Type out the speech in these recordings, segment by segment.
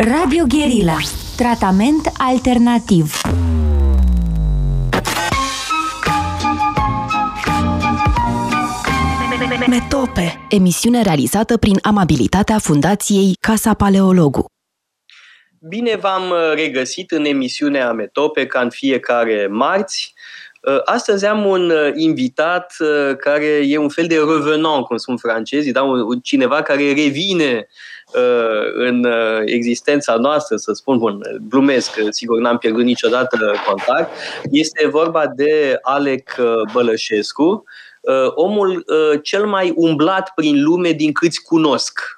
Radio Guerilla. Tratament alternativ. Metope. Emisiune realizată prin amabilitatea Fundației Casa Paleologu. Bine v-am regăsit în emisiunea Metope ca în fiecare marți. Astăzi am un invitat care e un fel de revenant, cum spun francezii, da? cineva care revine în existența noastră, să spun, bun, glumesc, sigur n-am pierdut niciodată contact. Este vorba de Alec Bălășescu, omul cel mai umblat prin lume din câți cunosc Uh,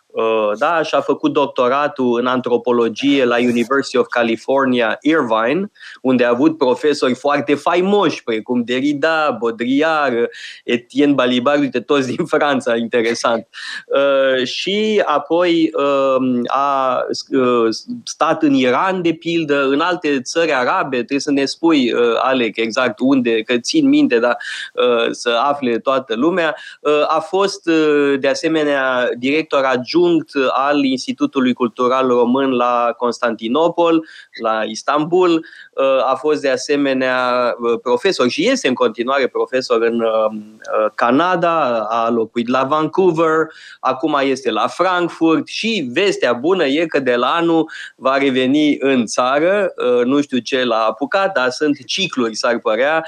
da, și a făcut doctoratul în antropologie la University of California, Irvine, unde a avut profesori foarte faimoși, precum Derrida, Baudrillard, Etienne Balibar, uite, toți din Franța, interesant. Uh, și apoi um, a uh, stat în Iran, de pildă, în alte țări arabe, trebuie să ne spui, Alec, exact unde, că țin minte, dar să afle toată lumea. A fost, de asemenea, director adjunct adjunct al Institutului Cultural Român la Constantinopol, la Istanbul. Uh, a fost de asemenea uh, profesor și este în continuare profesor în uh, Canada, a locuit la Vancouver, acum este la Frankfurt și vestea bună e că de la anul va reveni în țară, nu știu ce l-a apucat, dar sunt cicluri, s-ar părea,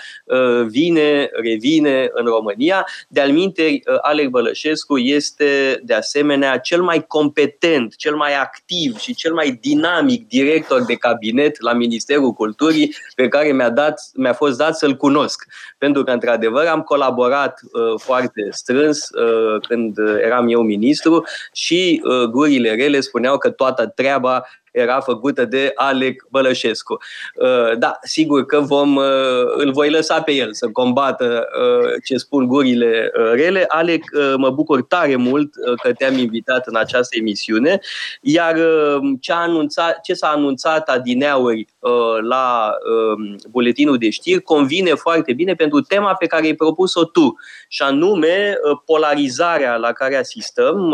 vine, revine în România. De-al minte, Alec Bălășescu este de asemenea cel mai competent, cel mai activ și cel mai dinamic director de cabinet la Ministerul Culturii pe care mi-a, dat, mi-a fost dat să-l cunosc. Pentru că, într-adevăr, am colaborat uh, foarte strâns uh, când eram eu ministru și uh, gurile rele spuneau că toată treaba era făcută de Alec Bălășescu. Uh, da, sigur că vom, uh, îl voi lăsa pe el să combată uh, ce spun gurile rele. Alec, mă bucur tare mult că te-am invitat în această emisiune, iar ce, a anunțat, ce s-a anunțat adineauri la um, buletinul de știri convine foarte bine pentru tema pe care ai propus-o tu, și anume polarizarea la care asistăm,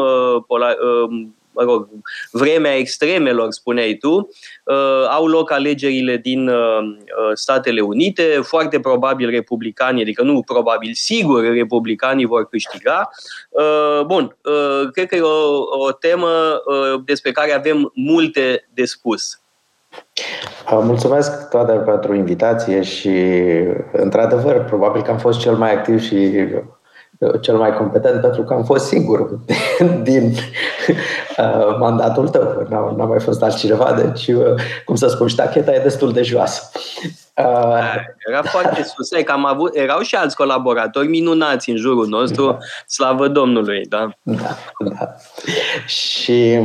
um, mă rog, vremea extremelor, spuneai tu, uh, au loc alegerile din uh, uh, Statele Unite, foarte probabil republicanii, adică nu probabil, sigur republicanii vor câștiga. Bun, cred că e o, o temă despre care avem multe de spus. Mulțumesc toate pentru invitație și, într-adevăr, probabil că am fost cel mai activ și cel mai competent pentru că am fost singur din uh, mandatul tău. N-a, n-a mai fost altcineva, deci, uh, cum să spun, ștacheta e destul de joasă. Uh, Era foarte sus. Că am avut, erau și alți colaboratori minunați în jurul nostru, da. slavă Domnului. Da, da. da. Și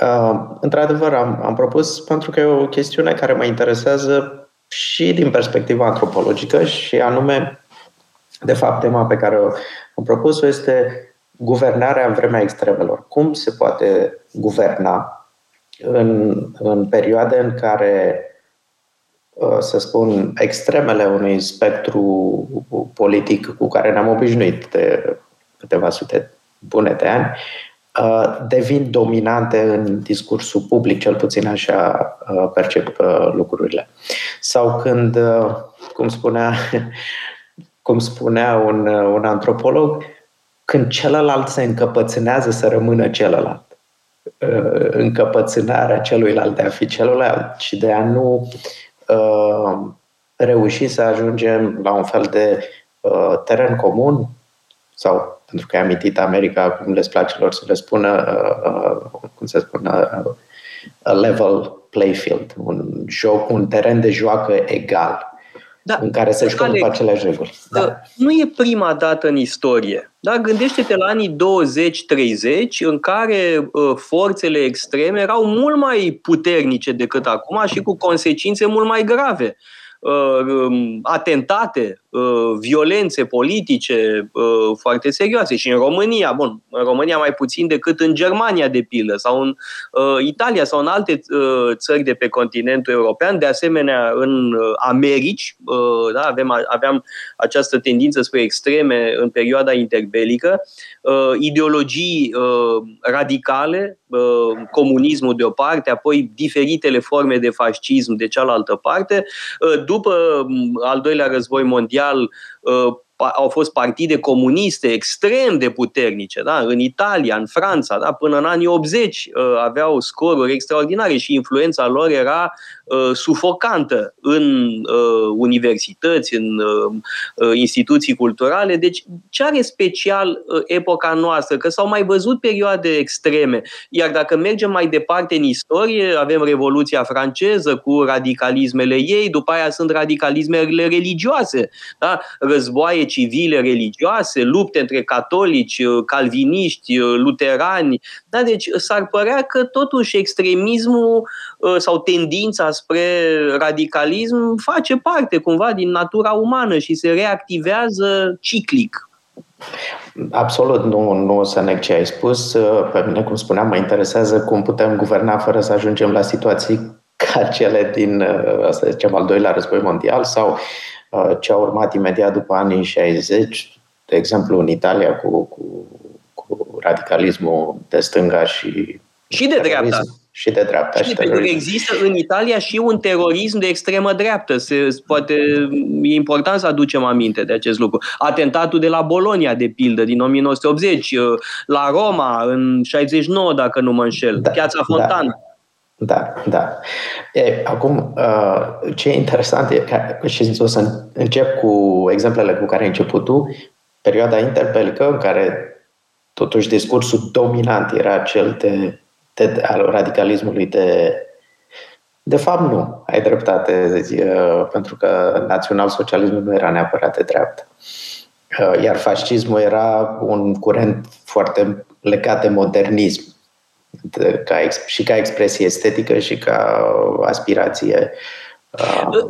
uh, într-adevăr am, am propus pentru că e o chestiune care mă interesează și din perspectiva antropologică și anume de fapt, tema pe care am propus-o este guvernarea în vremea extremelor. Cum se poate guverna în, în perioade în care, uh, să spun, extremele unui spectru politic cu care ne-am obișnuit de câteva sute bune de ani, uh, devin dominante în discursul public, cel puțin așa uh, percep lucrurile. Sau când, cum spunea cum spunea un, un antropolog, când celălalt se încăpățânează să rămână celălalt. Uh, încăpățânarea celuilalt de a fi celălalt și de a nu uh, reuși să ajungem la un fel de uh, teren comun sau pentru că ai amintit America, cum le place lor să le spună, uh, uh, cum se spune, uh, a level playfield, un joc, un teren de joacă egal da. în care să jucăm după aceleași reguli. Da. Nu e prima dată în istorie. Da? Gândește-te la anii 20-30, în care uh, forțele extreme erau mult mai puternice decât acum și cu consecințe mult mai grave. Uh, um, atentate, uh, violențe politice uh, foarte serioase. Și în România, bun, în România mai puțin decât în Germania, de pildă, sau în uh, Italia sau în alte uh, țări de pe continentul european, de asemenea în uh, Americi, uh, da, avem, aveam această tendință spre extreme în perioada interbelică, uh, ideologii uh, radicale, uh, comunismul de o parte, apoi diferitele forme de fascism de cealaltă parte. Uh, după mm, al doilea război mondial, uh, au fost partide comuniste extrem de puternice, da? în Italia, în Franța, da? până în anii 80 uh, aveau scoruri extraordinare și influența lor era uh, sufocantă în uh, universități, în uh, uh, instituții culturale. Deci, ce are special uh, epoca noastră? Că s-au mai văzut perioade extreme, iar dacă mergem mai departe în istorie, avem Revoluția franceză cu radicalismele ei, după aia sunt radicalismele religioase, da? războaie civile religioase, lupte între catolici, uh, calviniști, uh, luterani. Da? Deci s-ar părea că totuși extremismul uh, sau tendința spre radicalism face parte cumva din natura umană și se reactivează ciclic. Absolut, nu, nu o să neg ce ai spus. Pe mine, cum spuneam, mă interesează cum putem guverna fără să ajungem la situații ca cele din, să zicem, al doilea război mondial sau Uh, ce a urmat imediat după anii 60, de exemplu în Italia cu, cu, cu radicalismul de stânga și și de dreapta. Și de dreapta. Și, și pentru că există în Italia și un terorism de extremă dreaptă. Se, poate, e important să aducem aminte de acest lucru. Atentatul de la Bolonia, de pildă, din 1980, uh, la Roma, în 69, dacă nu mă înșel, da, Piața Fontan. Da. Da, da. E, acum, uh, ce e interesant e că, și o să încep cu exemplele cu care ai început tu, perioada interbelică în care totuși discursul dominant era cel de, de, al radicalismului de de fapt nu, ai dreptate, zi, uh, pentru că național-socialismul nu era neapărat de dreaptă. Uh, iar fascismul era un curent foarte legat de modernism ca, și ca expresie estetică și ca aspirație uh,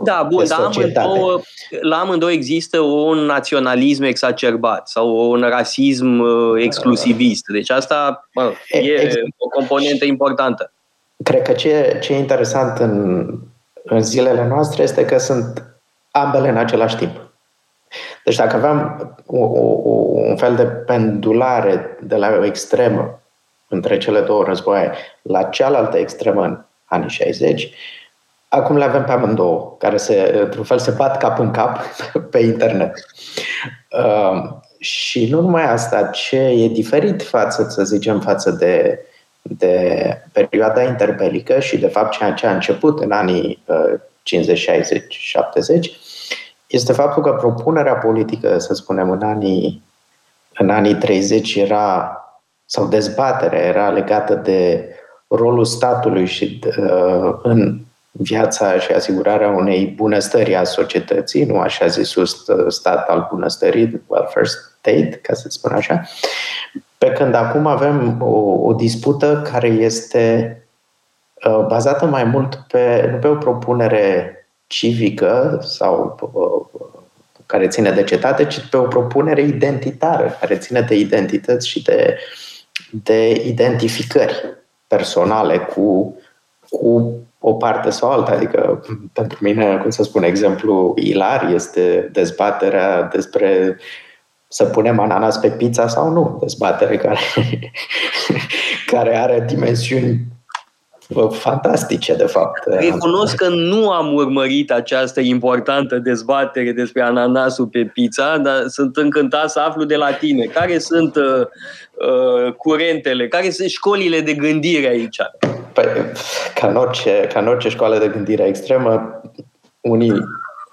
da, bun, dar amândouă, la amândouă există un naționalism exacerbat sau un rasism uh, exclusivist. Deci asta mă, e Ex- o componentă importantă. Cred că ce, ce e interesant în, în zilele noastre este că sunt ambele în același timp. Deci dacă aveam o, o, un fel de pendulare de la o extremă între cele două războaie la cealaltă extremă în anii 60, acum le avem pe amândouă, care se, într-un fel se bat cap în cap pe internet. Uh, și nu numai asta, ce e diferit față, să zicem, față de, de perioada interbelică și de fapt ceea ce a început în anii uh, 50, 60, 70, este faptul că propunerea politică, să spunem, în anii, în anii 30 era sau dezbaterea era legată de rolul statului și uh, în viața și asigurarea unei bunăstări a societății, nu așa zisul stat al bunăstării, welfare state, ca să spun așa, pe când acum avem o, o dispută care este uh, bazată mai mult pe, nu pe o propunere civică sau uh, care ține de cetate, ci pe o propunere identitară, care ține de identități și de uh, de identificări personale cu, cu o parte sau alta. Adică, pentru mine, cum să spun, exemplu ilar este dezbaterea despre să punem ananas pe pizza sau nu. Dezbatere care, care are dimensiuni fantastice, de fapt. Recunosc că nu am urmărit această importantă dezbatere despre ananasul pe pizza, dar sunt încântat să aflu de la tine. Care sunt uh, uh, curentele, care sunt școlile de gândire aici? Păi, ca în orice, ca în orice școală de gândire extremă, unii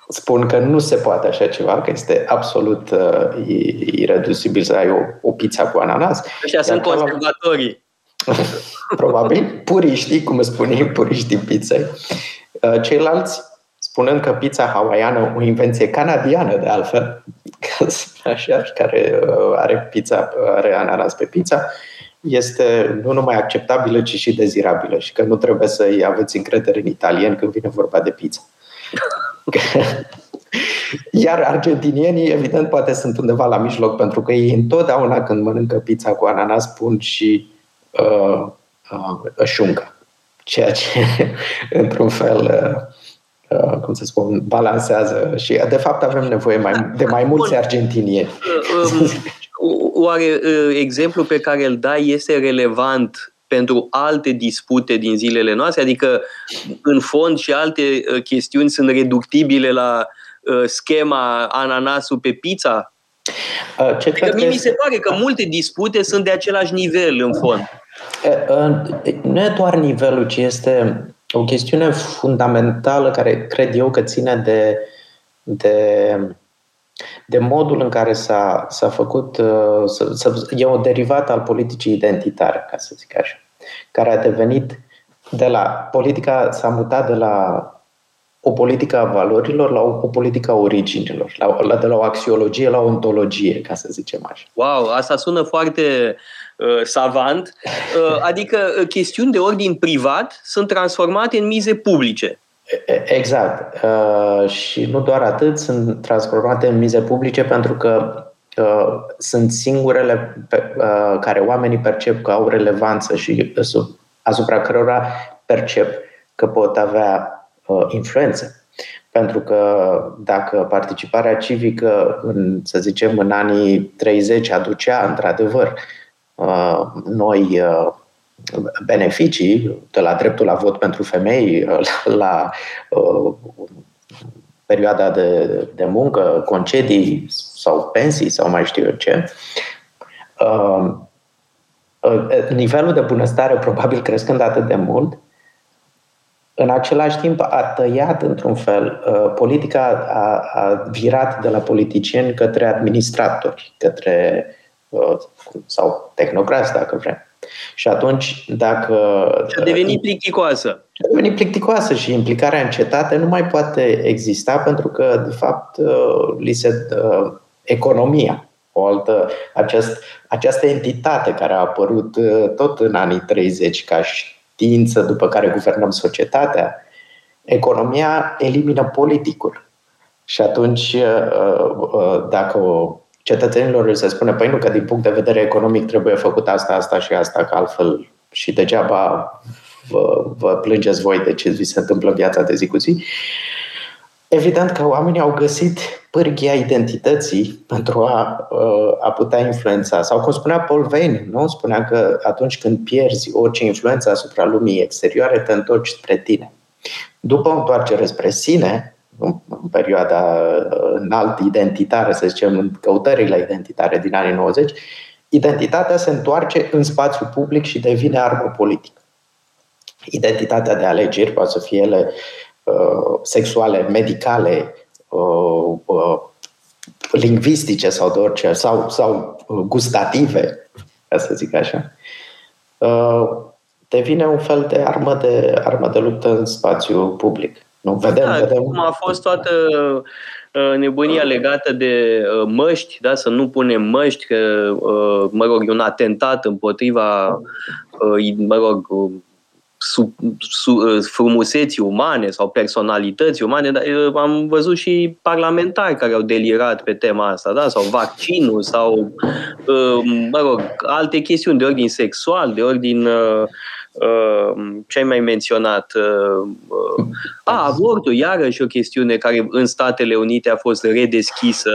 spun că nu se poate așa ceva, că este absolut uh, iredusibil să ai o, o pizza cu ananas. Așa sunt conservatorii. Probabil, puriștii, cum spune puriștii pizzei. Uh, ceilalți spunând că pizza hawaiană, o invenție canadiană de altfel, așa, care uh, are pizza, are ananas pe pizza, este nu numai acceptabilă, ci și dezirabilă și că nu trebuie să-i aveți încredere în italien când vine vorba de pizza. Iar argentinienii, evident, poate sunt undeva la mijloc, pentru că ei întotdeauna când mănâncă pizza cu ananas pun și uh, uh, șuncă. Ceea ce, într-un fel, uh, uh, cum să spun, balansează și, de fapt, avem nevoie mai, de mai mulți argentinieni. Uh, um, oare uh, exemplul pe care îl dai este relevant pentru alte dispute din zilele noastre? Adică, în fond, și alte uh, chestiuni sunt reductibile la uh, schema ananasul pe pizza? Ce adică mie mi se pare că multe dispute sunt de același nivel, în fond. Nu e doar nivelul, ci este o chestiune fundamentală care cred eu că ține de, de de modul în care s-a, s-a făcut, uh, să, să, e o derivată al politicii identitare, ca să zic așa, care a devenit de la, politica s-a mutat de la o politică a valorilor la o, o politică a originilor, la, la, de la o axiologie la o ontologie, ca să zicem așa. Wow, asta sună foarte uh, savant. Uh, adică uh, chestiuni de ordin privat sunt transformate în mize publice. Exact. Uh, și nu doar atât, sunt transformate în mize publice pentru că uh, sunt singurele pe, uh, care oamenii percep că au relevanță și uh, asupra cărora percep că pot avea uh, influență. Pentru că dacă participarea civică, în, să zicem, în anii 30 aducea, într-adevăr, uh, noi uh, beneficii, de la dreptul la vot pentru femei, la, la uh, perioada de, de muncă, concedii sau pensii sau mai știu eu ce, uh, uh, nivelul de bunăstare probabil crescând atât de mult, în același timp a tăiat într-un fel, uh, politica a, a virat de la politicieni către administratori, către uh, sau tehnocrați, dacă vrem. Și atunci, dacă... Și a devenit plicticoasă. A devenit plicticoasă și implicarea în cetate nu mai poate exista pentru că, de fapt, uh, li se dă economia. O altă, acest, această entitate care a apărut uh, tot în anii 30 ca știință după care guvernăm societatea, economia elimină politicul. Și atunci, uh, dacă o cetățenilor se spune, păi nu, că din punct de vedere economic trebuie făcut asta, asta și asta, că altfel și degeaba vă, vă plângeți voi de ce vi se întâmplă în viața de zi cu zi. Evident că oamenii au găsit pârghia identității pentru a, a putea influența. Sau cum spunea Paul Vane, nu? spunea că atunci când pierzi orice influență asupra lumii exterioare, te întorci spre tine. După întoarcere spre sine, în perioada uh, înalt identitară, să zicem, în căutările identitare din anii 90, identitatea se întoarce în spațiu public și devine armă politică. Identitatea de alegeri poate să fie ele uh, sexuale, medicale, uh, uh, lingvistice sau de orice, sau, sau uh, gustative, ca să zic așa, uh, devine un fel de armă de, armă de luptă în spațiu public. Nu, vedem, da, vedem. Cum a fost toată uh, nebunia legată de uh, măști, da? să nu punem măști, că, uh, mă rog, e un atentat împotriva, mă rog, su, su, frumuseții umane sau personalități umane, dar am văzut și parlamentari care au delirat pe tema asta, da? sau vaccinul, sau, mă rog, alte chestiuni de ordin sexual, de ordin Uh, ce ai mai menționat? Uh, uh, a, avortul, iarăși o chestiune care în Statele Unite a fost redeschisă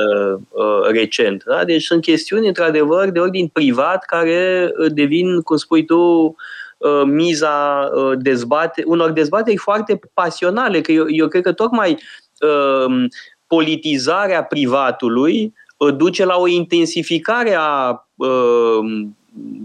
recent. Da? Deci sunt chestiuni, într-adevăr, de ordin privat care devin, cum spui tu, miza dezbate, unor dezbateri foarte pasionale, că eu, eu cred că tocmai politizarea privatului duce la o intensificare a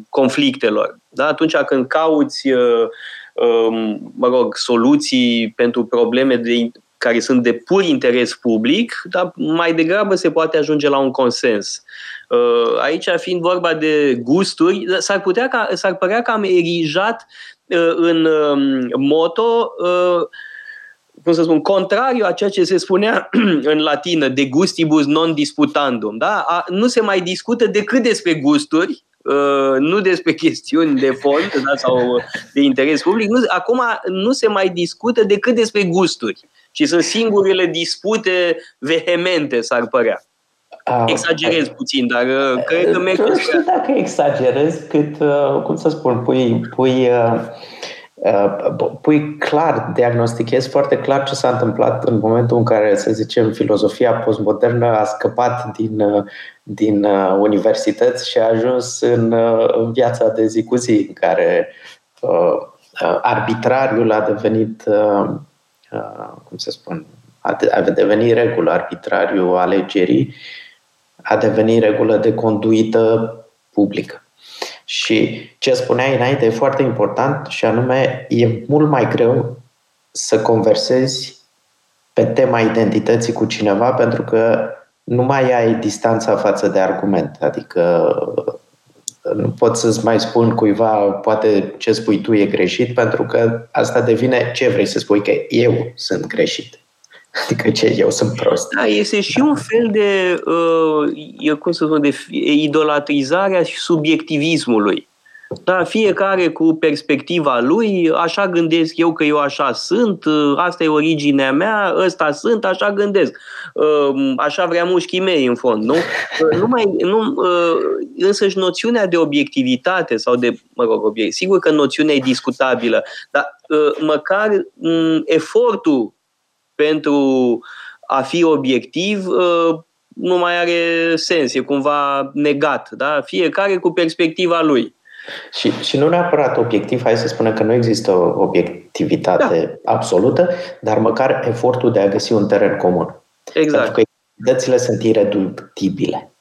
conflictelor. Da? Atunci când cauți, uh, um, mă rog, soluții pentru probleme de, care sunt de pur interes public, dar mai degrabă se poate ajunge la un consens. Uh, aici, fiind vorba de gusturi, s-ar, putea ca, s-ar părea că am erijat uh, în um, moto cum să spun, contrariu a ceea ce se spunea în latină, de gustibus non disputandum. Da? A, nu se mai discută decât despre gusturi, Uh, nu despre chestiuni de fond da, sau de interes public. Nu, acum nu se mai discută decât despre gusturi. Și sunt singurele dispute vehemente, s-ar părea. Ah, Exagerez puțin, dar uh, cred că merge Nu știu dacă exagerez, cât, uh, cum să spun, pui, pui, uh, uh, pui clar, diagnostichezi foarte clar ce s-a întâmplat în momentul în care, să zicem, filozofia postmodernă a scăpat din, uh, din uh, universități și a ajuns în, uh, în viața de zi cu zi, în care uh, uh, arbitrariul a devenit, uh, uh, cum să spun, a, de, a devenit regulă, arbitrariul alegerii a devenit regulă de conduită publică. Și ce spuneai înainte e foarte important și anume e mult mai greu să conversezi pe tema identității cu cineva pentru că nu mai ai distanța față de argument. Adică nu pot să-ți mai spun cuiva poate ce spui tu e greșit pentru că asta devine ce vrei să spui, că eu sunt greșit. Adică ce, eu sunt prost. Da, este și un fel de, uh, cum să spun, de idolatrizarea și subiectivismului. Da, fiecare cu perspectiva lui, așa gândesc eu că eu așa sunt, uh, asta e originea mea, ăsta sunt, așa gândesc. Uh, așa vrea mușchii mei, în fond, nu? Uh, nu mai, nu, însăși noțiunea de obiectivitate sau de, mă rog, obiect, sigur că noțiunea e discutabilă, dar măcar mm, efortul pentru a fi obiectiv nu mai are sens, e cumva negat. Da? Fiecare cu perspectiva lui. Și, și nu neapărat obiectiv, hai să spunem că nu există o obiectivitate da. absolută, dar măcar efortul de a găsi un teren comun. Exact. Pentru că identitățile sunt ireductibile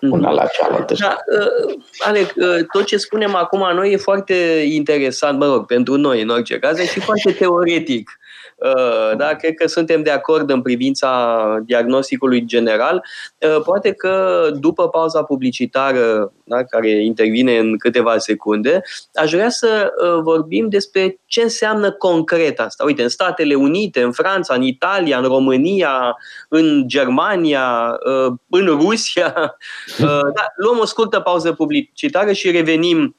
mhm. una la cealaltă. Da, uh, Alec, uh, tot ce spunem acum noi e foarte interesant, mă rog, pentru noi în orice caz, și foarte teoretic. Uh, da, cred că suntem de acord în privința diagnosticului general. Uh, poate că după pauza publicitară, da, care intervine în câteva secunde, aș vrea să uh, vorbim despre ce înseamnă concret asta. Uite, în Statele Unite, în Franța, în Italia, în România, în Germania, în Rusia. Da, luăm o scurtă pauză publicitară și revenim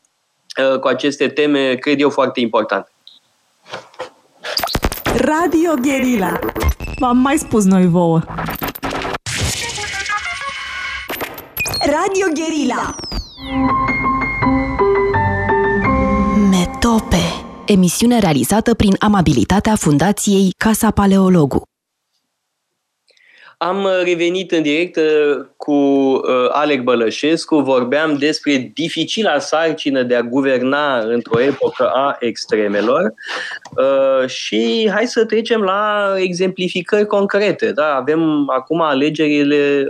cu aceste teme, cred eu, foarte importante. Radio Guerilla. V-am mai spus noi vouă. Radio Guerilla. Metope. Emisiune realizată prin amabilitatea Fundației Casa Paleologu. Am uh, revenit în direct uh, cu uh, Alec Bălășescu, vorbeam despre dificila sarcină de a guverna într-o epocă a extremelor și hai să trecem la exemplificări concrete. Da? Avem acum alegerile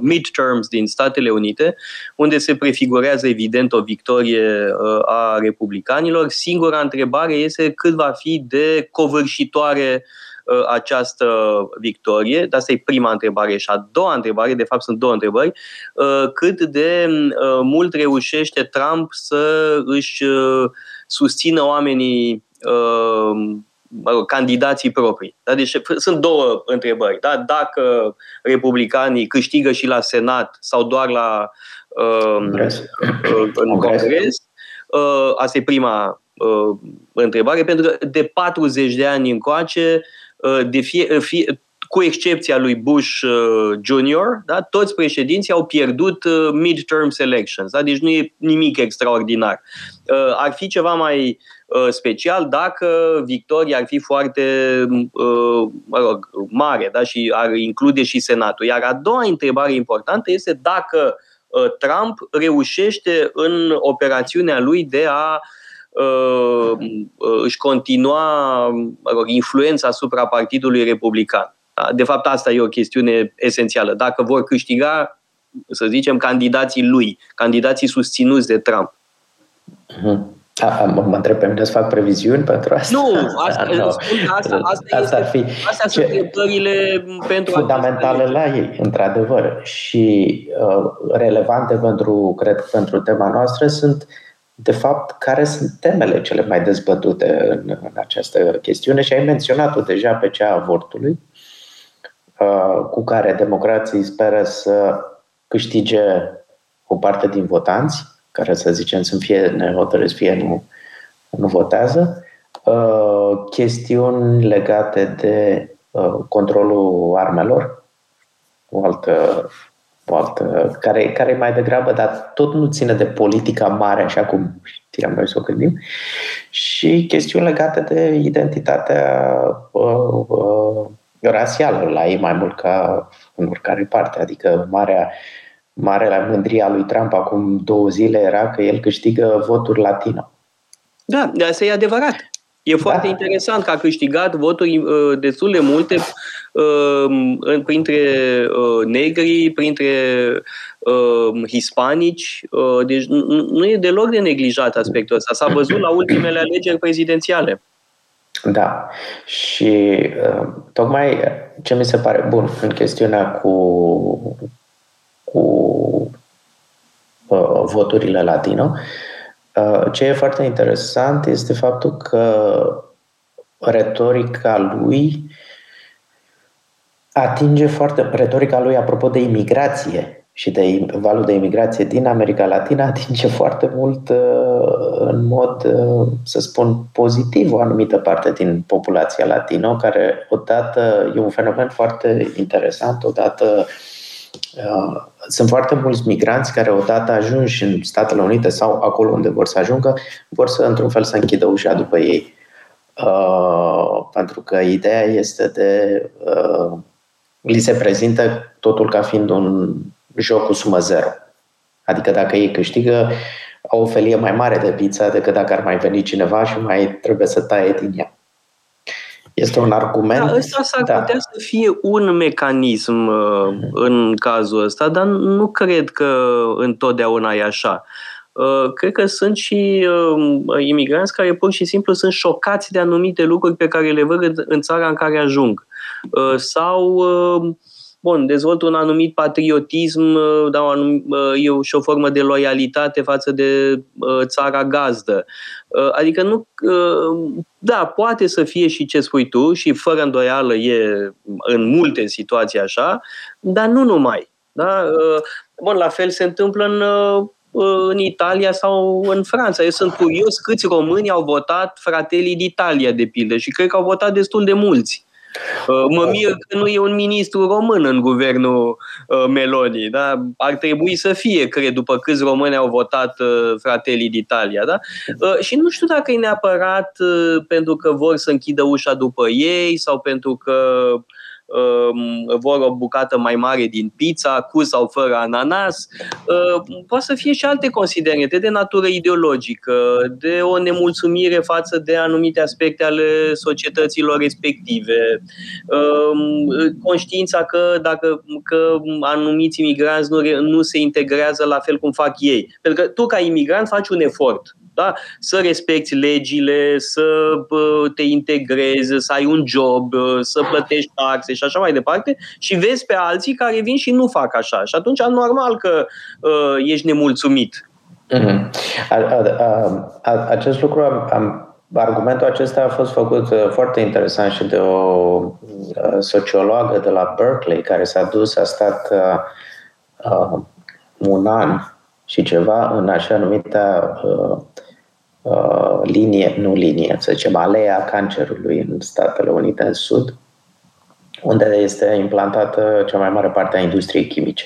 midterms din Statele Unite, unde se prefigurează evident o victorie a republicanilor. Singura întrebare este cât va fi de covârșitoare Uh, această victorie? Asta e prima întrebare. Și a doua întrebare, de fapt sunt două întrebări, uh, cât de uh, mult reușește Trump să își susțină oamenii candidații proprii. Da? Deci sunt două întrebări. Da? Dacă republicanii câștigă și la Senat sau doar la uh, în Congres, uh, asta e prima uh, întrebare, pentru că de 40 de ani încoace Uh, de fie, uh, fie, cu excepția lui Bush uh, Jr., da, toți președinții au pierdut midterm elections. Da? Deci nu e nimic extraordinar. Ar fi ceva mai special dacă victoria ar fi foarte mă rog, mare da? și ar include și Senatul. Iar a doua întrebare importantă este dacă Trump reușește în operațiunea lui de a uh, Uh, uh, își continua mă rog, influența asupra Partidului Republican. Da? De fapt, asta e o chestiune esențială. Dacă vor câștiga, să zicem, candidații lui, candidații susținuți de Trump. Uh-huh. A, mă, mă întreb pe mine să fac previziuni pentru asta? Nu, asta, da, asta, asta, asta ar fi. Astea sunt întrebările pentru fundamentale la ei, într-adevăr, și uh, relevante pentru, cred, pentru tema noastră sunt uh, de fapt, care sunt temele cele mai dezbătute în, în această chestiune. Și ai menționat-o deja pe cea a avortului, uh, cu care democrații speră să câștige o parte din votanți, care să zicem sunt fie nehotărâți, fie nu, nu votează, uh, chestiuni legate de controlul armelor, o altă, o altă care, care e mai degrabă, dar tot nu ține de politica mare, așa cum știam noi să o gândim, și chestiuni legate de identitatea uh, uh, rasială la ei mai mult ca în oricare parte. Adică marea, marele mândria lui Trump acum două zile era că el câștigă voturi latino. Da, de asta e adevărat. E foarte da. interesant că a câștigat voturi uh, destul de multe uh, printre uh, negri, printre uh, hispanici. Uh, deci nu, nu e deloc de neglijat aspectul ăsta. S-a văzut la ultimele alegeri prezidențiale. Da. Și uh, tocmai ce mi se pare bun în chestiunea cu, cu uh, voturile latino, uh, ce e foarte interesant este faptul că retorica lui atinge foarte, retorica lui apropo de imigrație și de valul de imigrație din America Latina atinge foarte mult uh, în mod, uh, să spun, pozitiv o anumită parte din populația latino, care odată e un fenomen foarte interesant, odată uh, sunt foarte mulți migranți care odată ajungi în Statele Unite sau acolo unde vor să ajungă, vor să într-un fel să închidă ușa după ei. pentru că ideea este de li se prezintă totul ca fiind un joc cu sumă zero. Adică dacă ei câștigă, au o felie mai mare de pizza decât dacă ar mai veni cineva și mai trebuie să taie din ea. Este un argument. Da, ăsta s-ar da. putea să fie un mecanism uh, în cazul ăsta, dar nu cred că întotdeauna e așa. Uh, cred că sunt și uh, imigranți care pur și simplu sunt șocați de anumite lucruri pe care le văd în țara în care ajung. Sau bun, dezvoltă un anumit patriotism, uh, da, anumit, uh, e și o formă de loialitate față de uh, țara gazdă. Adică nu, da, poate să fie și ce spui tu și fără îndoială e în multe situații așa, dar nu numai. Da? Bun, la fel se întâmplă în în Italia sau în Franța. Eu sunt curios câți români au votat Fratelli d'Italia, de pildă, și cred că au votat destul de mulți. Uh, mă mir că nu e un ministru român în guvernul uh, Meloni. Da? Ar trebui să fie, cred, după câți români au votat uh, Fratelli d'Italia. Da? Și nu știu dacă e neapărat pentru că vor să închidă ușa după ei sau pentru că Um, vor o bucată mai mare din pizza, cu sau fără ananas. Uh, poate să fie și alte considerente de natură ideologică, de o nemulțumire față de anumite aspecte ale societăților respective, um, conștiința că dacă că anumiți imigranți nu, nu se integrează la fel cum fac ei. Pentru că tu ca imigrant faci un efort da? să respecti legile, să te integrezi, să ai un job, să plătești taxe și așa mai departe și vezi pe alții care vin și nu fac așa. Și atunci normal că uh, ești nemulțumit. Mm-hmm. A, a, a, acest lucru am, am Argumentul acesta a fost făcut uh, foarte interesant și de o uh, sociologă de la Berkeley care s-a dus, a stat uh, uh, un an și ceva în așa numită uh, uh, linie, nu linie, să zicem, alea cancerului în Statele Unite în Sud, unde este implantată cea mai mare parte a industriei chimice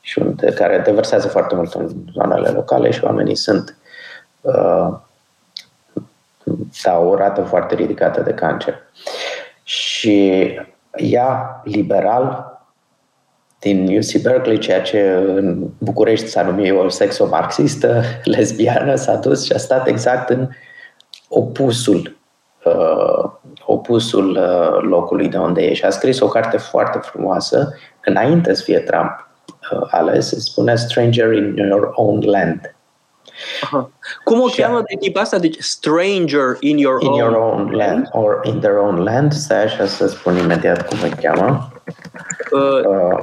și unde, care deversează foarte mult în zonele locale și oamenii sunt uh, da, o rată foarte ridicată de cancer. Și ea, liberal, din UC Berkeley, ceea ce în București s-a numit o sexomarxistă lesbiană, s-a dus și a stat exact în opusul uh, opusul uh, locului de unde e și a scris o carte foarte frumoasă înainte să fie Trump uh, ales, se spune Stranger in Your Own Land. Aha. Cum o și cheamă de tip asta? Deci Stranger in Your in Own, your own land. Or in their own land. Stai așa să spun imediat cum o cheamă. Uh,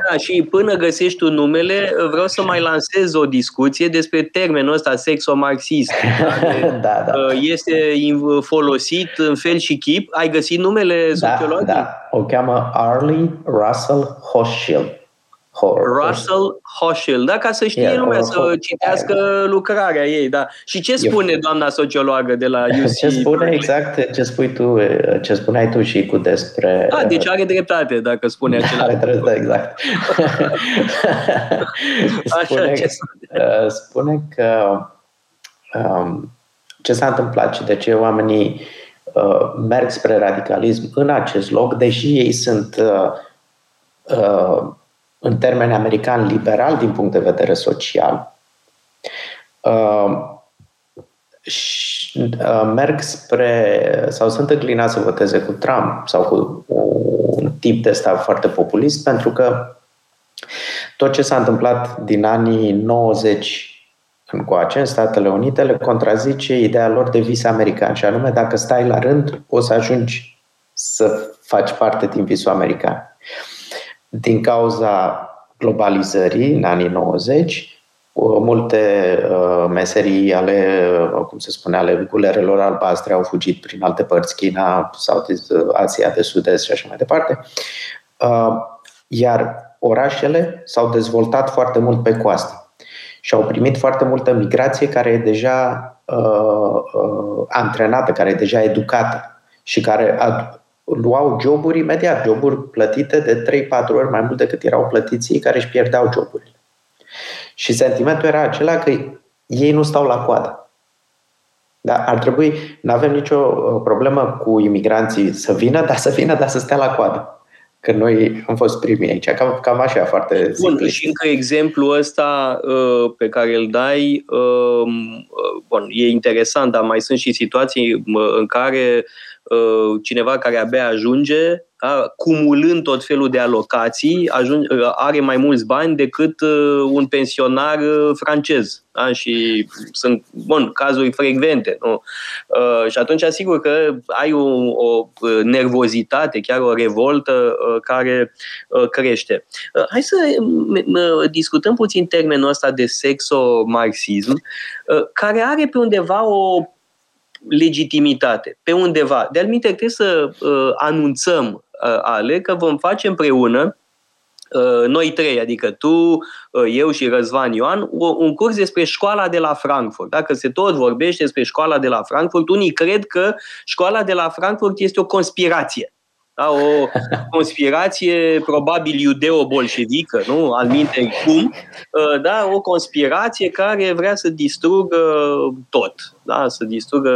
da, și până găsești tu numele, vreau să mai lansez o discuție despre termenul ăsta sexomarxist. da, da. Uh, este folosit în fel și chip. Ai găsit numele da, sociologii? Da, o cheamă Arlie Russell Hochschild. Russell Hochschild, da, ca să știe yeah, lumea, să citească lucrarea ei, da. Și ce spune Eu... doamna sociologă de la UC? Ce spune exact ce spui tu, ce spuneai tu și cu despre... Ah, deci are dreptate dacă spune acela. Are dreptate, exact. spune, Așa, ce spune? spune că um, ce s-a întâmplat și de ce oamenii uh, merg spre radicalism în acest loc, deși ei sunt uh, uh, în termeni american liberal din punct de vedere social, uh, și, uh, merg spre sau sunt înclinați să voteze cu Trump sau cu un tip de stat foarte populist pentru că tot ce s-a întâmplat din anii 90 încoace în Statele Unite le contrazice ideea lor de vis american și anume dacă stai la rând o să ajungi să faci parte din visul american. Din cauza globalizării în anii 90, multe uh, meserii ale, uh, cum se spune, ale gulerelor albastre au fugit prin alte părți, China, sau Asia de Sud-Est și așa mai departe. Uh, iar orașele s-au dezvoltat foarte mult pe coastă și au primit foarte multă migrație care e deja uh, uh, antrenată, care e deja educată și care ad- luau joburi imediat, joburi plătite de 3-4 ori mai mult decât erau plătiți ei care își pierdeau joburile. Și sentimentul era acela că ei nu stau la coadă. Da, ar trebui, nu avem nicio uh, problemă cu imigranții să vină, dar să vină, dar să stea la coadă că noi am fost primii aici. Cam, cam așa, foarte Bun, și încă exemplul ăsta uh, pe care îl dai, uh, uh, bun, e interesant, dar mai sunt și situații uh, în care uh, cineva care abia ajunge da, cumulând tot felul de alocații, ajunge, are mai mulți bani decât uh, un pensionar uh, francez. Da? Și sunt, bun, cazuri frecvente. Nu? Uh, și atunci, asigur că ai o, o nervozitate, chiar o revoltă care crește. Hai să discutăm puțin termenul ăsta de sexo-marxism, care are pe undeva o legitimitate, pe undeva. De-al trebuie să uh, anunțăm Uh, ale, că vom face împreună uh, noi trei, adică tu, uh, eu și Răzvan Ioan, un curs despre școala de la Frankfurt. Dacă se tot vorbește despre școala de la Frankfurt, unii cred că școala de la Frankfurt este o conspirație. Da, o conspirație probabil iudeo-bolșevică, nu? Al minte cum? Da, o conspirație care vrea să distrugă tot. Da, să distrugă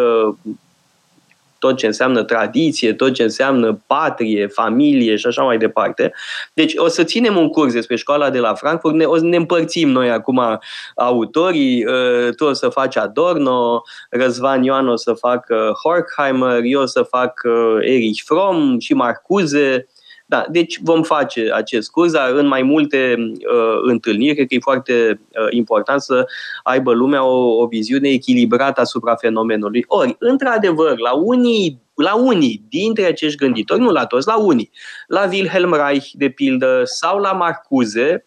tot ce înseamnă tradiție, tot ce înseamnă patrie, familie și așa mai departe. Deci o să ținem un curs despre școala de la Frankfurt, ne, o să ne împărțim noi acum autorii, uh, tu o să faci Adorno, Răzvan Ioan o să facă Horkheimer, eu o să fac uh, Erich Fromm și Marcuse, da, deci vom face acest curs, dar în mai multe uh, întâlniri, cred că e foarte uh, important să aibă lumea o, o viziune echilibrată asupra fenomenului. Ori, într-adevăr, la unii la unii dintre acești gânditori, nu la toți, la unii, la Wilhelm Reich, de pildă, sau la Marcuse,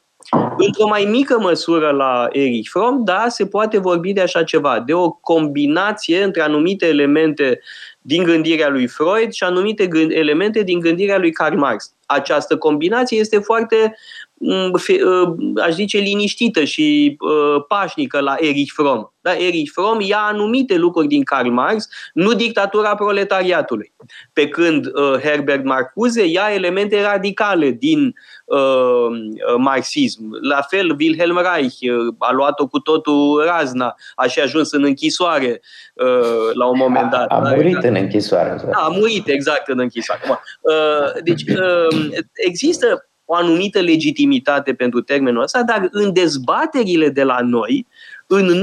Într-o mai mică măsură la Erich Fromm, da, se poate vorbi de așa ceva, de o combinație între anumite elemente din gândirea lui Freud și anumite elemente din gândirea lui Karl Marx. Această combinație este foarte, mm, ă, aș zice, liniștită și ă, pașnică la Erich Fromm. Da? Erich Fromm ia anumite lucruri din Karl Marx, nu dictatura proletariatului. Pe când uh, Herbert Marcuse ia elemente radicale din uh, marxism. La fel, Wilhelm Reich uh, a luat-o cu totul razna, a și ajuns în închisoare uh, la un moment dat. A, a murit da? În închisoare. Da, a murit exact în închisoare. Uh, deci uh, există o anumită legitimitate pentru termenul ăsta, dar în dezbaterile de la noi, în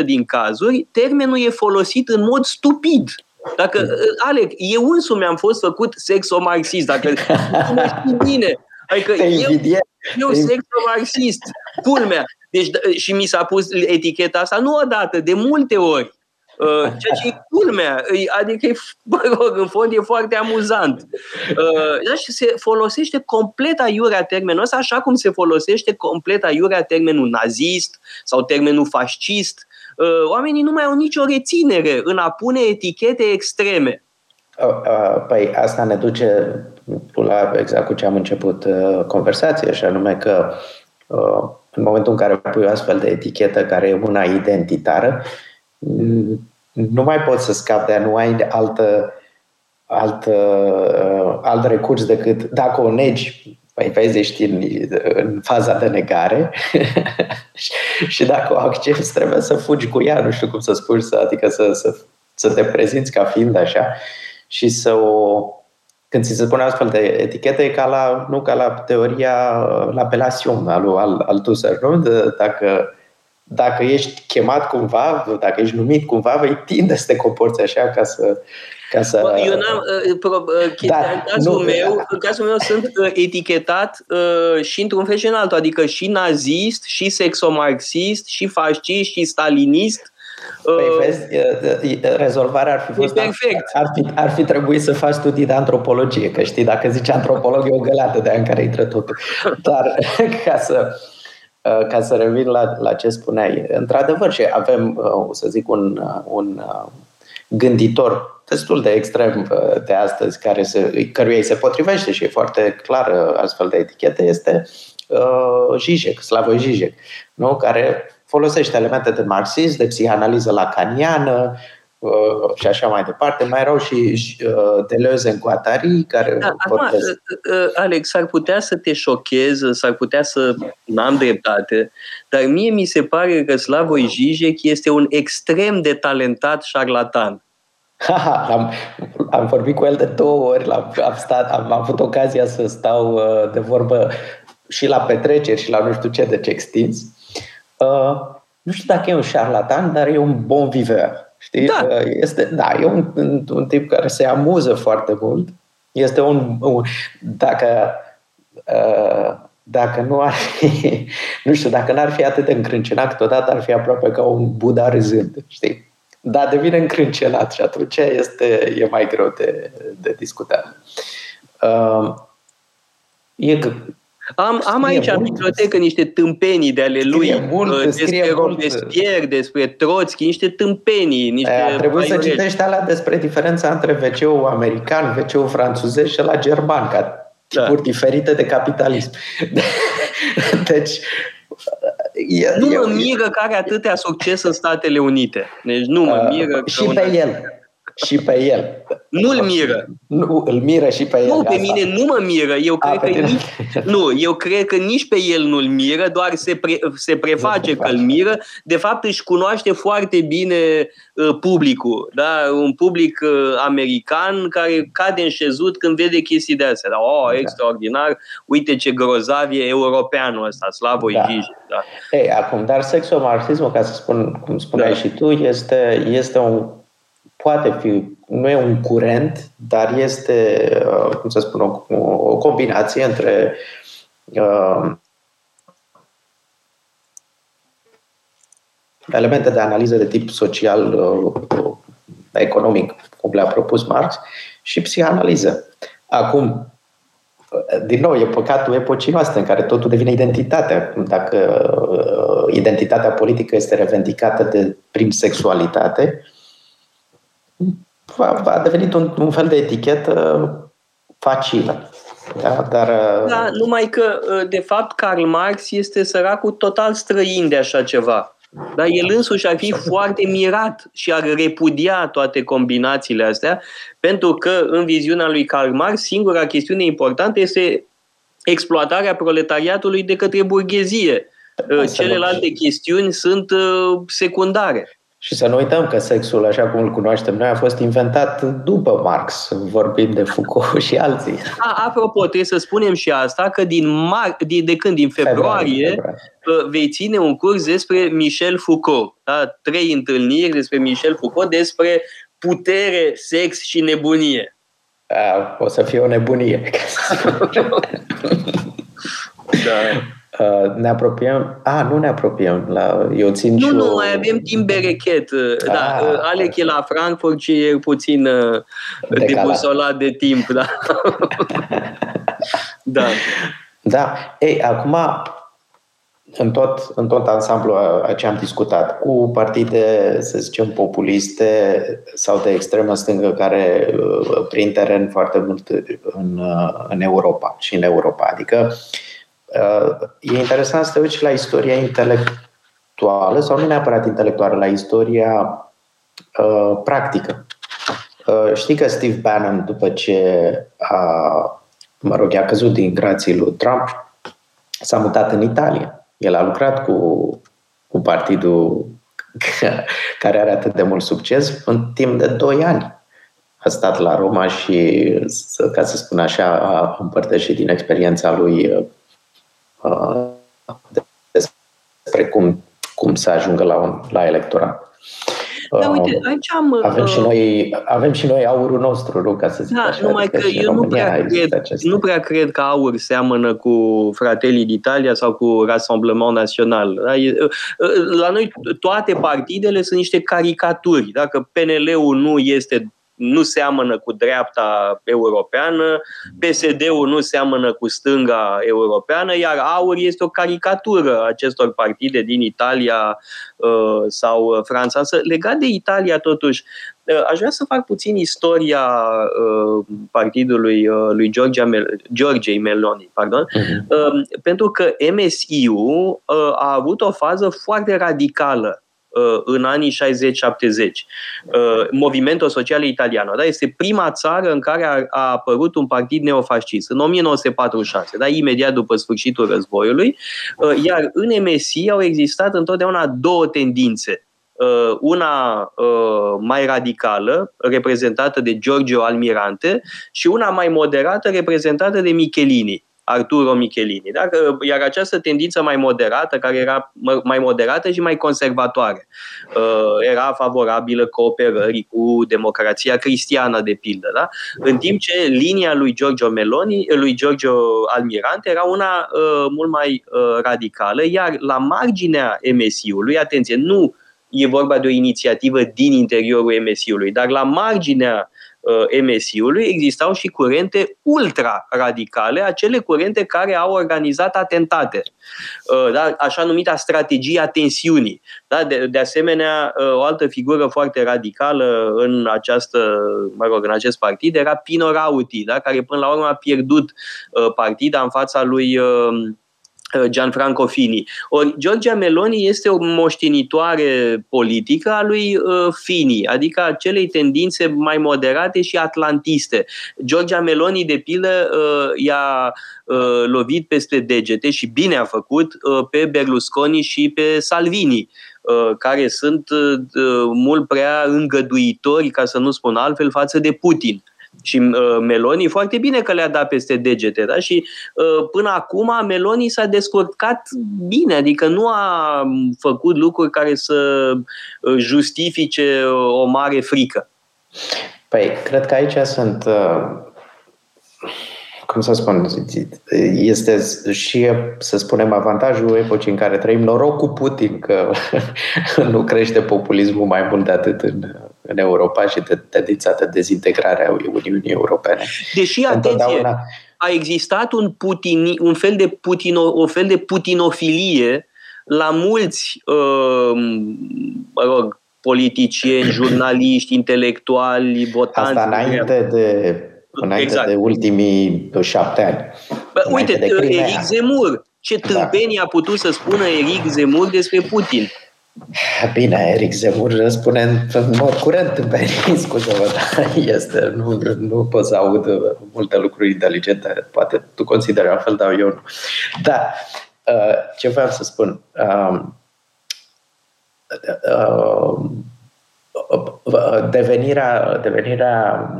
99% din cazuri, termenul e folosit în mod stupid. Dacă, uh, Alec, eu însumi am fost făcut sexomarxist, dacă nu știi bine. Adică eu, eu sexomarxist, culmea. Deci, și mi s-a pus eticheta asta nu odată, de multe ori. Uh, ceea ce e culmea, adică, bă rog, în fond e foarte amuzant. Uh, da, și se folosește complet aiurea termenul ăsta, așa cum se folosește complet aiurea termenul nazist sau termenul fascist. Uh, oamenii nu mai au nicio reținere în a pune etichete extreme. Păi asta ne duce la exact cu ce am început conversația, și anume că în momentul în care pui o astfel de etichetă care e una identitară, nu mai poți să scapi de a nu ai altă, altă, alt recurs decât dacă o negi, păi vezi, ești în, în faza de negare și dacă o accepti, trebuie să fugi cu ea, nu știu cum să spui, să, adică să, să, să te prezinți ca fiind așa și să o când ți se pune astfel de etichete, e ca la, nu ca la teoria, la Pelasium al, al, al Tusser, nu? De, dacă, dacă ești chemat cumva, dacă ești numit cumva, vei tinde să te comporți așa ca să, ca să... Bă, eu n-am, uh, pro, uh, chestia, da, în, cazul nu, meu, da. în cazul meu sunt uh, etichetat uh, și într-un fel și în altul, adică și nazist, și sexomarxist, și fascist, și stalinist, Păi uh, vezi, rezolvarea ar fi fost... Perfect. Ar fi, ar fi trebuit să faci studii de antropologie, că știi, dacă zici antropolog e o găleată de în care intră totul. Dar ca să, uh, ca să revin la, la ce spuneai, într-adevăr și avem, uh, să zic, un, un gânditor destul de extrem de astăzi, care se, căruia îi se potrivește și e foarte clar astfel de etichete, este uh, Zizek, Slavoj Zizek, nu? care folosește elemente de marxism, de psihanaliză lacaniană uh, și așa mai departe. Mai erau și uh, Deleuze în Guattari care da, acum, uh, Alex, s-ar putea să te șochez, s-ar putea să n-am dreptate, dar mie mi se pare că Slavoj Žižek este un extrem de talentat șarlatan. Ha, am, am vorbit cu el de două ori, am, am, stat, am avut ocazia să stau de vorbă și la petreceri și la nu știu ce de ce extins. Uh, nu știu dacă e un șarlatan, dar e un bon viveur. Știi? Da. Uh, este, da, e un, un, un tip care se amuză foarte mult. Este un, un dacă uh, dacă nu ar fi, nu știu, dacă n-ar fi atât de încrâncenat, câteodată ar fi aproape ca un Buddha râzând, știi? Dar devine încrâncenat și atunci este, e mai greu de, de discutat. Uh, e am, am aici în bibliotecă niște tâmpenii de ale lui mult, uh, despre Robespierre, despre Trotsky, niște tâmpenii. Niște Aia, trebuie să citești alea despre diferența între wc american, wc francezesc și la german, ca tipuri da. diferite de capitalism. deci, e, nu mă miră că are atâtea succes în Statele Unite. Deci nu mă uh, miră. Uh, și pe el și pe el. Nu-l miră. Nu, îl miră și pe el. Nu, pe mine nu mă miră. Eu cred, A, că nici, nu, eu cred că nici pe el nu-l miră, doar se, pre, se preface că îl miră. De fapt își cunoaște foarte bine uh, publicul. Da? Un public uh, american care cade în șezut când vede chestii de astea. Da? Oh, da. extraordinar, uite ce grozav e europeanul ăsta, slavă da. Da. Ei, acum, dar sexomarxismul, ca să spun, cum spuneai da. și tu, este, este un poate fi, nu e un curent, dar este, uh, cum să spun, o, o combinație între uh, elemente de analiză de tip social, uh, economic, cum le-a propus Marx, și psihanaliză. Acum, din nou, e păcatul epocii noastre în care totul devine identitatea. Dacă uh, identitatea politică este revendicată de, prin sexualitate, va, va devenit un, un fel de etichetă facilă. Da, dar... da, numai că, de fapt, Karl Marx este săracul total străin de așa ceva. Dar el însuși ar fi foarte mirat și ar repudia toate combinațiile astea, pentru că, în viziunea lui Karl Marx, singura chestiune importantă este exploatarea proletariatului de către burghezie. Celelalte chestiuni sunt secundare. Și să nu uităm că sexul, așa cum îl cunoaștem noi, a fost inventat după Marx. Vorbim de Foucault și alții. A, apropo, trebuie să spunem și asta, că din mar- de, de când, din februarie, februarie, uh, vei ține un curs despre Michel Foucault. Da? Trei întâlniri despre Michel Foucault, despre putere, sex și nebunie. A, o să fie o nebunie. da. Uh, ne apropiem? A, nu ne apropiem. La, eu țin nu, și nu, o... mai avem timp berechet. Uh, da, ah. Uh, Alec e la Frankfurt și e puțin debusolat de timp. Da. da. Da. Ei, acum în tot, în tot ansamblu a, a ce am discutat, cu partide, să zicem, populiste sau de extremă stângă care uh, prind teren foarte mult în, uh, în Europa și în Europa. Adică uh, e interesant să te uiți la istoria intelectuală sau nu neapărat intelectuală, la istoria practică. Știi că Steve Bannon, după ce a, mă rog, a căzut din grații lui Trump, s-a mutat în Italia el a lucrat cu, cu partidul care are atât de mult succes în timp de 2 ani. A stat la Roma și, ca să spun așa, a împărtășit din experiența lui uh, despre cum, cum să ajungă la, un, la electorat. Da, uite, aici am... Avem și uh, noi, avem și noi aurul nostru, nu? Ca să zic da, așa. numai adică că eu nu prea, cred, nu prea cred că aur seamănă cu Fratelli d'Italia sau cu Rassemblement Național. Da? Uh, uh, la noi toate partidele sunt niște caricaturi. Dacă PNL-ul nu este nu seamănă cu dreapta europeană, PSD-ul nu seamănă cu stânga europeană, iar AUR este o caricatură acestor partide din Italia uh, sau Franța. Legat de Italia, totuși, uh, aș vrea să fac puțin istoria uh, partidului lui Georgia Mel- Georgiei Meloni, pardon, uh-huh. pentru că MSIU a avut o fază foarte radicală Uh, în anii 60-70. Uh, Movimento Social Italiano da? este prima țară în care a, a apărut un partid neofascist, în 1946, da? imediat după sfârșitul războiului, uh, iar în MSI au existat întotdeauna două tendințe una mai radicală, reprezentată de Giorgio Almirante, și una mai moderată, reprezentată de Michelini. Arturo Michelini. Da? Iar această tendință mai moderată, care era mai moderată și mai conservatoare, uh, era favorabilă cooperării cu democrația cristiană, de pildă. Da? În timp ce linia lui Giorgio Meloni, lui Giorgio Almirante, era una uh, mult mai uh, radicală, iar la marginea MSI-ului, atenție, nu e vorba de o inițiativă din interiorul MSI-ului, dar la marginea Uh, MSI-ului, existau și curente ultra-radicale, acele curente care au organizat atentate, uh, da? așa numita strategie a tensiunii. Da? De, de asemenea, uh, o altă figură foarte radicală în, această, mă rog, în acest partid era Pino Rauti, da? care până la urmă a pierdut partida în fața lui Uh, Gianfranco Fini. Ori Giorgia Meloni este o moștenitoare politică a lui uh, Fini, adică a celei tendințe mai moderate și atlantiste. Giorgia Meloni, de pildă, uh, i-a lovit peste degete și bine a făcut pe Berlusconi și pe Salvini care sunt mult prea îngăduitori, ca să nu spun altfel, față de Putin și uh, Meloni, foarte bine că le-a dat peste degete, da? Și uh, până acum Meloni s-a descurcat bine, adică nu a făcut lucruri care să uh, justifice o mare frică. Păi, cred că aici sunt uh cum să spun, este și, să spunem, avantajul epocii în care trăim, noroc cu Putin că nu crește populismul mai mult de atât în, în Europa și de tendința de dezintegrare a Uniunii Europene. Deși, atenție, a existat un, Putin, un fel de putino, o fel de putinofilie la mulți, uh, mă rog, politicieni, jurnaliști, intelectuali, votanți. Asta înainte de înainte exact. de ultimii șapte ani. Bă, uite, Eric Zemur, ce da. tâmpenie da. a putut să spună Eric Zemur despre Putin? Bine, Eric Zemur spune în mod curent tâmpenii, scuze-mă, dar este, nu, nu pot să aud multe lucruri inteligente, poate tu consideri altfel, dar eu nu. Da, uh, ce vreau să spun, um, uh, uh, devenirea, devenirea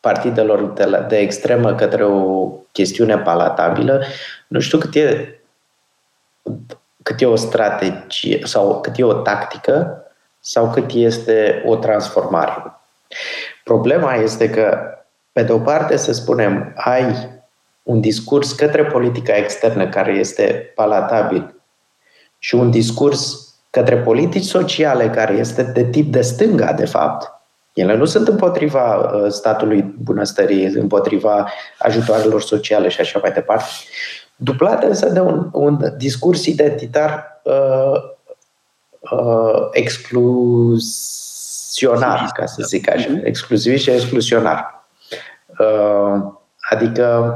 partidelor de, la, de extremă către o chestiune palatabilă, nu știu cât e, cât e o strategie sau cât e o tactică sau cât este o transformare. Problema este că, pe de o parte, să spunem, ai un discurs către politica externă care este palatabil și un discurs către politici sociale care este de tip de stânga, de fapt, ele nu sunt împotriva uh, statului bunăstării, împotriva ajutoarelor sociale și așa mai departe. Dublate însă de un, un discurs identitar uh, uh, exclusionar, ca să zic așa, mhm. exclusivist și exclusionar. Uh, adică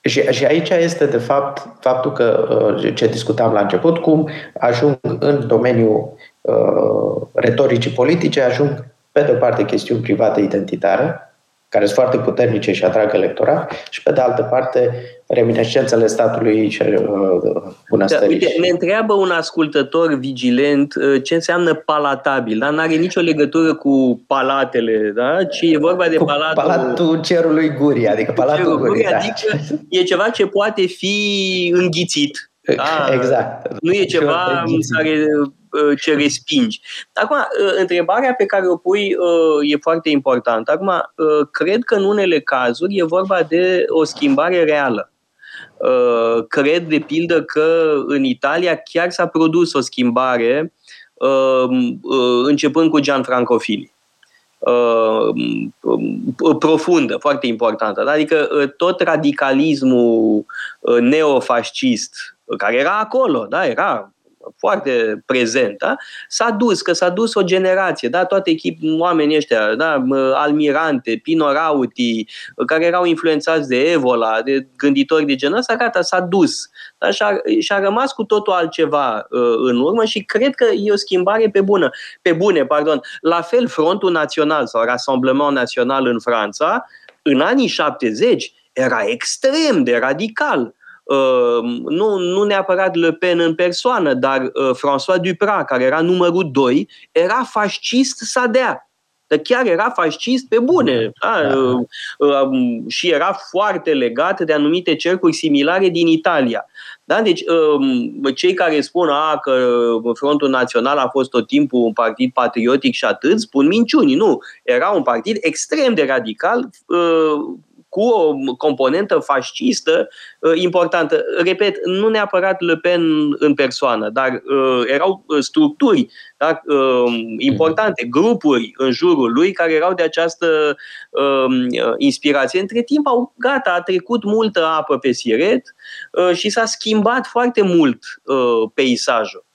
și, și aici este, de fapt, faptul că uh, ce discutam la început, cum ajung în domeniul uh, retoricii politice, ajung, pe de o parte, chestiuni private identitare, care sunt foarte puternice și atrag electorat, și pe de altă parte reminiscențele statului și uh, bunăstării. Da, uite, ne întreabă un ascultător vigilent uh, ce înseamnă palatabil, dar nu are nicio legătură cu palatele, da? ci e vorba de palatul... Palatul cerului gurii, adică palatul cerul gurii, da. adică e ceva ce poate fi înghițit. Da? Exact. Nu e ceva care Uh, ce respingi. Acum, uh, întrebarea pe care o pui uh, e foarte importantă. Acum, cred că în unele cazuri e vorba de o schimbare reală. Cred, de pildă, că în Italia chiar s-a produs o schimbare începând cu Gianfranco Fini profundă, foarte importantă. Adică tot radicalismul neofascist, care era acolo, da, era foarte prezent, da? s-a dus, că s-a dus o generație, da? toate echip, oamenii ăștia, da? Almirante, Pino Rauti, care erau influențați de Evola, de gânditori de genul ăsta, gata, s-a dus. Da? Și-a, și-a rămas cu totul altceva uh, în urmă și cred că e o schimbare pe bună, pe bune, pardon. La fel, Frontul Național sau Rassemblement Național în Franța, în anii 70, era extrem de radical Uh, nu, nu neapărat Le Pen în persoană, dar uh, François Duprat, care era numărul 2, era fascist sadea. Dar chiar era fascist pe bune. Da? Da. Uh, uh, și era foarte legat de anumite cercuri similare din Italia. Da? Deci, uh, cei care spun a, că Frontul Național a fost tot timpul un partid patriotic și atât, spun minciuni. Nu. Era un partid extrem de radical, uh, cu o componentă fascistă uh, importantă. Repet, nu neapărat Le Pen în persoană, dar uh, erau uh, structuri da, importante, grupuri în jurul lui care erau de această um, inspirație. Între timp, au, gata, a trecut multă apă pe siret și s-a schimbat foarte mult peisajul.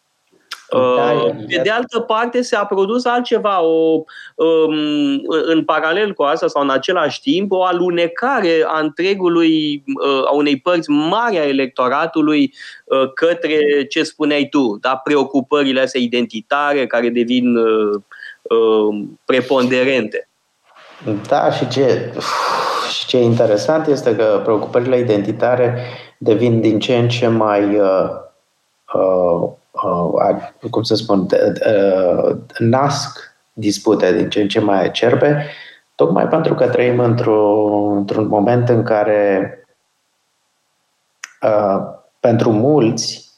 Da, uh, pe de altă parte, se-a produs altceva, o, um, în paralel cu asta sau în același timp, o alunecare a întregului, uh, a unei părți mari a electoratului uh, către ce spuneai tu, da? preocupările astea identitare care devin preponderente. Da, și ce, și ce interesant este că preocupările identitare devin din ce în ce mai uh, uh, uh, cum să spun, uh, nasc dispute din ce în ce mai acerbe, tocmai pentru că trăim într-un, într-un moment în care uh, pentru mulți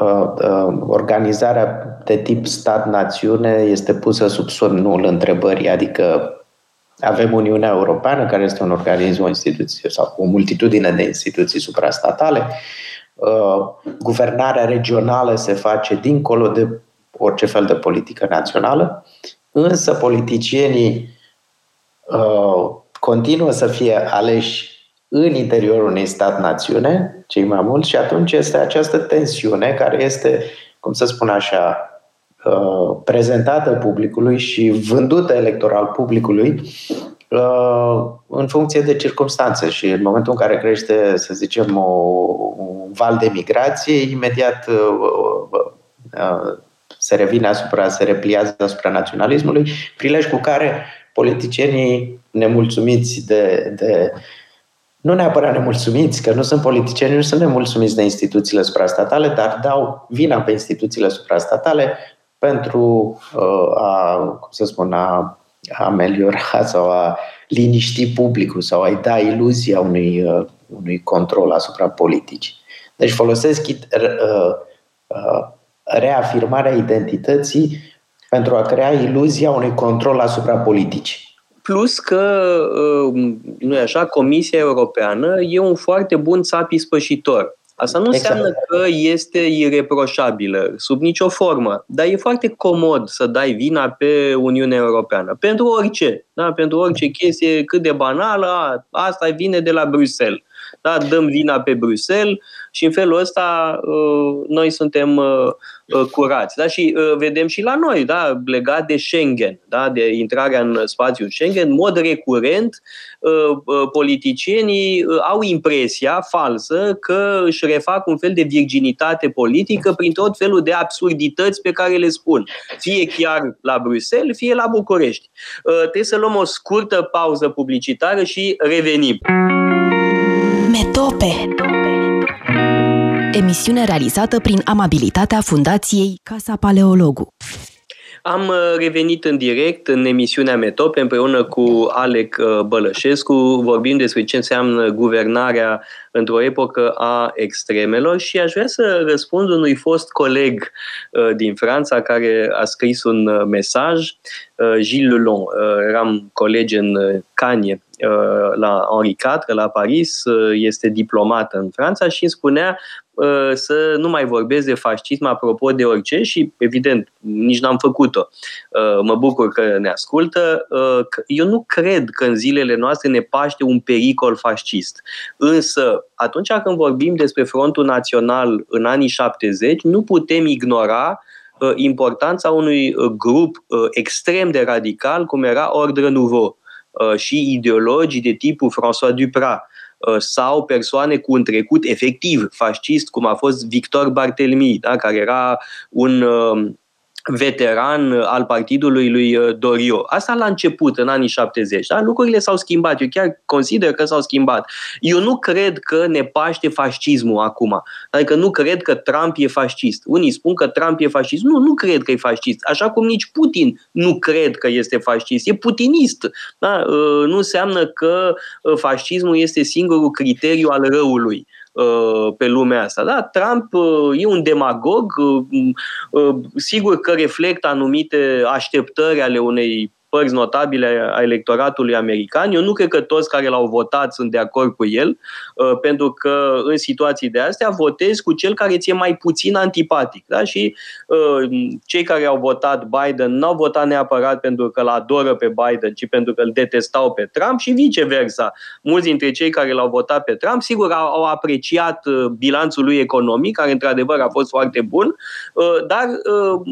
uh, uh, organizarea de tip stat-națiune este pusă sub semnul întrebării, adică avem Uniunea Europeană, care este un organism, o instituție sau o multitudine de instituții suprastatale, uh, Uh, guvernarea regională se face dincolo de orice fel de politică națională, însă politicienii uh, continuă să fie aleși în interiorul unui stat-națiune, cei mai mulți, și atunci este această tensiune care este, cum să spun așa, uh, prezentată publicului și vândută electoral publicului Uh, în funcție de circunstanțe și în momentul în care crește, să zicem, o, un val de migrație, imediat uh, uh, se revine asupra, se repliază asupra naționalismului, prilej cu care politicienii nemulțumiți de, de nu neapărat nemulțumiți, că nu sunt politicieni, nu sunt nemulțumiți de instituțiile suprastatale, dar dau vina pe instituțiile suprastatale pentru a, cum să spun, a ameliora sau a liniști publicul sau a-i da iluzia unui, uh, unui control asupra politicii. Deci folosesc uh, uh, reafirmarea identității pentru a crea iluzia unui control asupra politicii. Plus că, nu e așa, Comisia Europeană e un foarte bun țap ispășitor. Asta nu exact. înseamnă că este ireproșabilă, sub nicio formă, dar e foarte comod să dai vina pe Uniunea Europeană, pentru orice. Da? Pentru orice chestie cât de banală, asta vine de la Bruxelles. Da? Dăm vina pe Bruxelles și în felul ăsta uh, noi suntem uh, uh, curați. Da? Și vedem și la noi, da? legat de Schengen, da? de intrarea în spațiul Schengen, în mod recurent politicienii au impresia falsă că își refac un fel de virginitate politică prin tot felul de absurdități pe care le spun, fie chiar la Bruxelles, fie la București. Trebuie să luăm o scurtă pauză publicitară și revenim. Metope Emisiune realizată prin amabilitatea Fundației Casa Paleologu. Am uh, revenit în direct în emisiunea Metope împreună cu Alec uh, Bălășescu. Vorbim despre ce înseamnă guvernarea într-o epocă a extremelor și aș vrea să răspund unui fost coleg uh, din Franța care a scris un mesaj, Gilles Lelon. Eram colegi în Canie la Henri IV, la Paris, este diplomat în Franța și îmi spunea Uh, să nu mai vorbesc de fascism apropo de orice și, evident, nici n-am făcut-o. Uh, mă bucur că ne ascultă. Uh, eu nu cred că în zilele noastre ne paște un pericol fascist. Însă, atunci când vorbim despre Frontul Național în anii 70, nu putem ignora importanța unui grup extrem de radical, cum era Ordre Nouveau, și ideologii de tipul François Duprat, Uh, sau persoane cu un trecut efectiv fascist, cum a fost Victor Bartelmi, da? care era un uh, veteran al partidului lui uh, Dorio. Asta la început, în anii 70. Da? Lucrurile s-au schimbat. Eu chiar consider că s-au schimbat. Eu nu cred că ne paște fascismul acum. Adică nu cred că Trump e fascist. Unii spun că Trump e fascist. Nu, nu cred că e fascist. Așa cum nici Putin nu cred că este fascist. E putinist. Da? Uh, nu înseamnă că uh, fascismul este singurul criteriu al răului. Uh, pe lumea asta. Da, Trump uh, e un demagog, uh, sigur că reflectă anumite așteptări ale unei părți notabile a electoratului american. Eu nu cred că toți care l-au votat sunt de acord cu el, uh, pentru că în situații de astea votezi cu cel care ți-e mai puțin antipatic. Da? Și uh, cei care au votat Biden n-au votat neapărat pentru că îl adoră pe Biden, ci pentru că îl detestau pe Trump și viceversa. Mulți dintre cei care l-au votat pe Trump, sigur, au apreciat uh, bilanțul lui economic, care într-adevăr a fost foarte bun, dar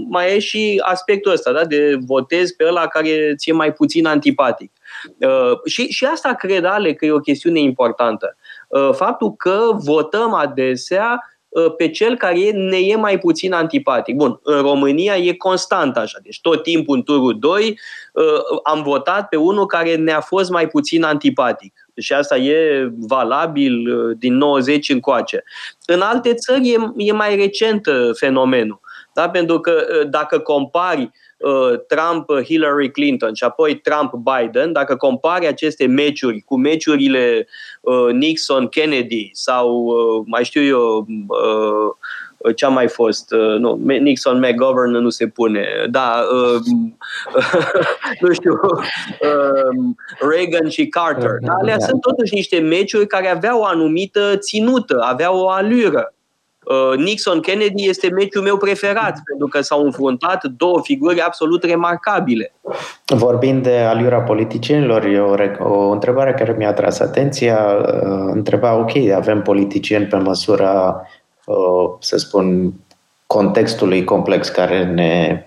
mai e și aspectul ăsta, da? de votezi pe ăla care ție mai puțin antipatic. Uh, și, și asta cred, Ale, că e o chestiune importantă. Uh, faptul că votăm adesea uh, pe cel care ne e mai puțin antipatic. Bun, în România e constant așa, deci tot timpul în turul 2 am votat pe unul care ne-a fost mai puțin antipatic. Și asta e valabil din 90 încoace. În alte țări e, e mai recent fenomenul. Da? Pentru că dacă compari Uh, Trump-Hillary Clinton și apoi Trump-Biden, dacă compari aceste meciuri cu meciurile uh, Nixon-Kennedy sau, uh, mai știu eu, ce a mai fost, nu, Nixon McGovern nu se pune, da, nu știu, Reagan și Carter. Da, alea da. sunt totuși niște meciuri care aveau o anumită ținută, aveau o alură. Uh, Nixon-Kennedy este meciul meu preferat, pentru că s-au înfruntat două figuri absolut remarcabile. Vorbind de aliura politicienilor, e o, o întrebare care mi-a tras atenția. Uh, întreba, ok, avem politicieni pe măsura, uh, să spun, contextului complex care ne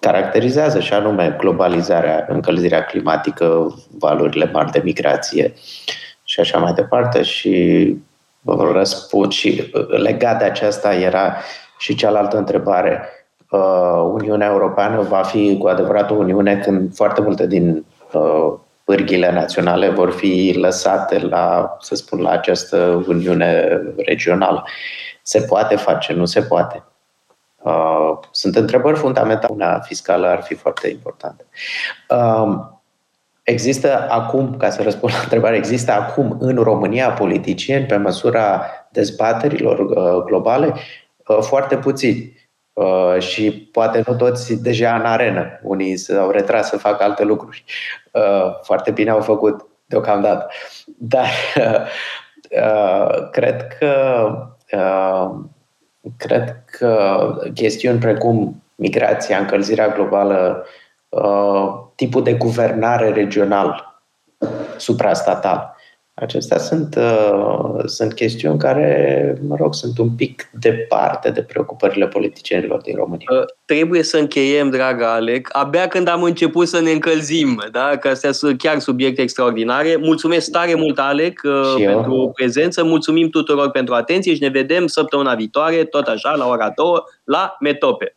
caracterizează și anume globalizarea, încălzirea climatică, valurile mari de migrație și așa mai departe și răspund și uh, legat de aceasta era și cealaltă întrebare. Uh, Uniunea Europeană va fi cu adevărat o Uniune când foarte multe din uh, pârghile naționale vor fi lăsate la, să spun, la această Uniune regională. Se poate face, nu se poate. Sunt întrebări fundamentale. Una fiscală ar fi foarte importantă. Există acum, ca să răspund la întrebare, există acum în România politicieni pe măsura dezbaterilor uh, globale? Uh, foarte puțini. Uh, și poate nu toți deja în arenă. Unii s-au retras să facă alte lucruri. Foarte bine au făcut deocamdată. Dar cred că cred că chestiuni precum migrația, încălzirea globală, uh, tipul de guvernare regional suprastatal. Acestea sunt, uh, sunt chestiuni care, mă rog, sunt un pic departe de preocupările politicienilor din România. Uh, trebuie să încheiem, dragă Alec, abia când am început să ne încălzim, da? că astea sunt chiar subiecte extraordinare. Mulțumesc tare mult, Alec, uh, și pentru eu. prezență, mulțumim tuturor pentru atenție și ne vedem săptămâna viitoare, tot așa, la ora 2, la Metope.